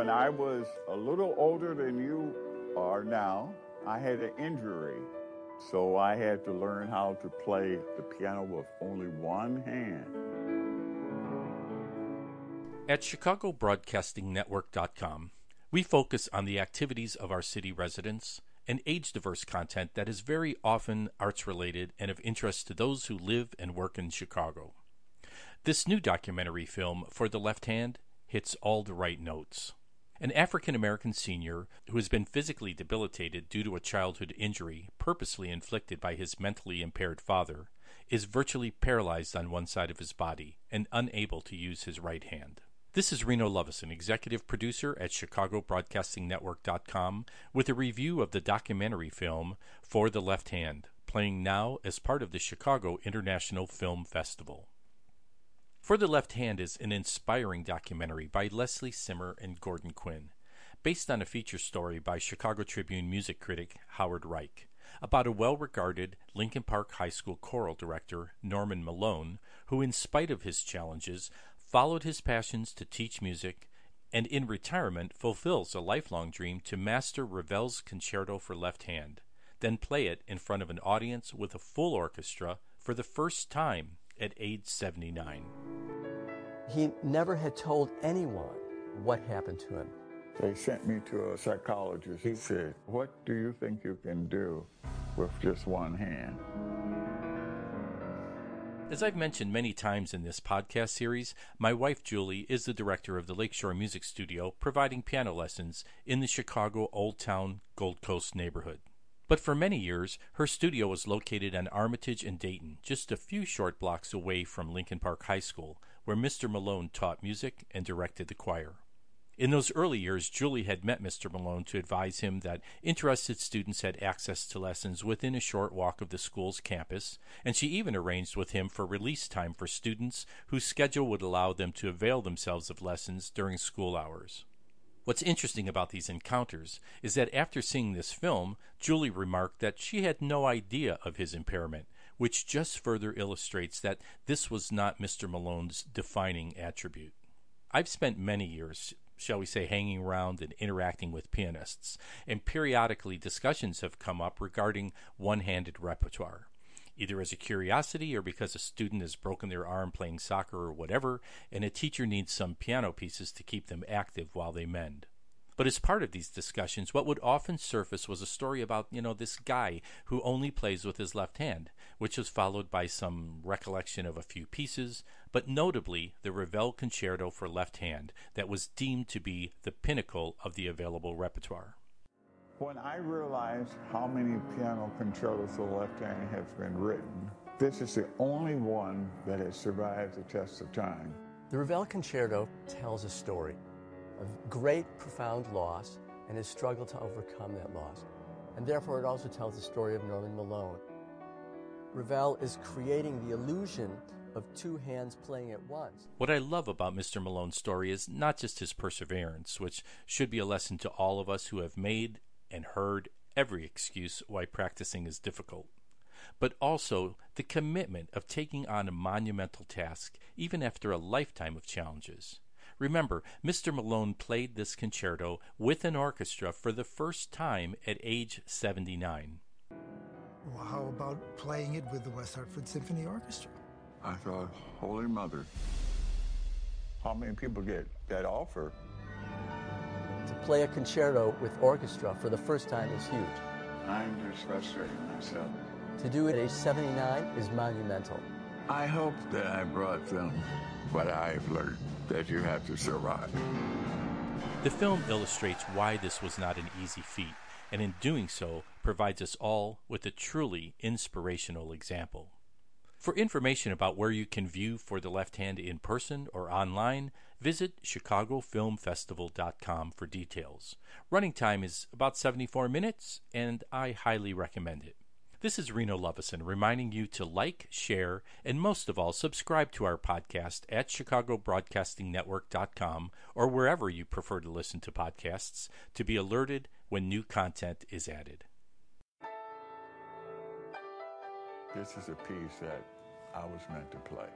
When I was a little older than you are now, I had an injury. So I had to learn how to play the piano with only one hand. At ChicagoBroadcastingNetwork.com, we focus on the activities of our city residents and age diverse content that is very often arts related and of interest to those who live and work in Chicago. This new documentary film, For the Left Hand, hits all the right notes. An African American senior who has been physically debilitated due to a childhood injury purposely inflicted by his mentally impaired father is virtually paralyzed on one side of his body and unable to use his right hand. This is Reno Lovison, executive producer at ChicagoBroadcastingNetwork.com, with a review of the documentary film For the Left Hand, playing now as part of the Chicago International Film Festival. For the Left Hand is an inspiring documentary by Leslie Simmer and Gordon Quinn, based on a feature story by Chicago Tribune music critic Howard Reich about a well regarded Lincoln Park High School choral director, Norman Malone, who, in spite of his challenges, followed his passions to teach music and in retirement fulfills a lifelong dream to master Ravel's Concerto for Left Hand, then play it in front of an audience with a full orchestra for the first time at age 79. He never had told anyone what happened to him. They sent me to a psychologist. He said, What do you think you can do with just one hand? As I've mentioned many times in this podcast series, my wife Julie is the director of the Lakeshore Music Studio, providing piano lessons in the Chicago Old Town Gold Coast neighborhood. But for many years, her studio was located on Armitage and Dayton, just a few short blocks away from Lincoln Park High School, where Mr. Malone taught music and directed the choir. In those early years, Julie had met Mr. Malone to advise him that interested students had access to lessons within a short walk of the school's campus, and she even arranged with him for release time for students whose schedule would allow them to avail themselves of lessons during school hours. What's interesting about these encounters is that after seeing this film, Julie remarked that she had no idea of his impairment, which just further illustrates that this was not Mr. Malone's defining attribute. I've spent many years, shall we say, hanging around and interacting with pianists, and periodically discussions have come up regarding one handed repertoire either as a curiosity or because a student has broken their arm playing soccer or whatever, and a teacher needs some piano pieces to keep them active while they mend. But as part of these discussions, what would often surface was a story about, you know, this guy who only plays with his left hand, which was followed by some recollection of a few pieces, but notably the Ravel Concerto for left hand that was deemed to be the pinnacle of the available repertoire. When I realized how many piano concertos for the left hand have been written, this is the only one that has survived the test of time. The Ravel Concerto tells a story of great, profound loss and his struggle to overcome that loss. And therefore, it also tells the story of Norman Malone. Ravel is creating the illusion of two hands playing at once. What I love about Mr. Malone's story is not just his perseverance, which should be a lesson to all of us who have made and heard every excuse why practicing is difficult, but also the commitment of taking on a monumental task even after a lifetime of challenges. Remember, Mr. Malone played this concerto with an orchestra for the first time at age 79. Well, how about playing it with the West Hartford Symphony Orchestra? I thought, Holy Mother, how many people get that offer? To play a concerto with orchestra for the first time is huge. I'm just frustrated myself. To do it at age 79 is monumental. I hope that I brought them what I've learned that you have to survive. The film illustrates why this was not an easy feat, and in doing so, provides us all with a truly inspirational example. For information about where you can view For the Left Hand in person or online, visit ChicagoFilmFestival.com for details. Running time is about 74 minutes, and I highly recommend it. This is Reno Lovison reminding you to like, share, and most of all, subscribe to our podcast at ChicagoBroadcastingNetwork.com or wherever you prefer to listen to podcasts to be alerted when new content is added. This is a piece that I was meant to play.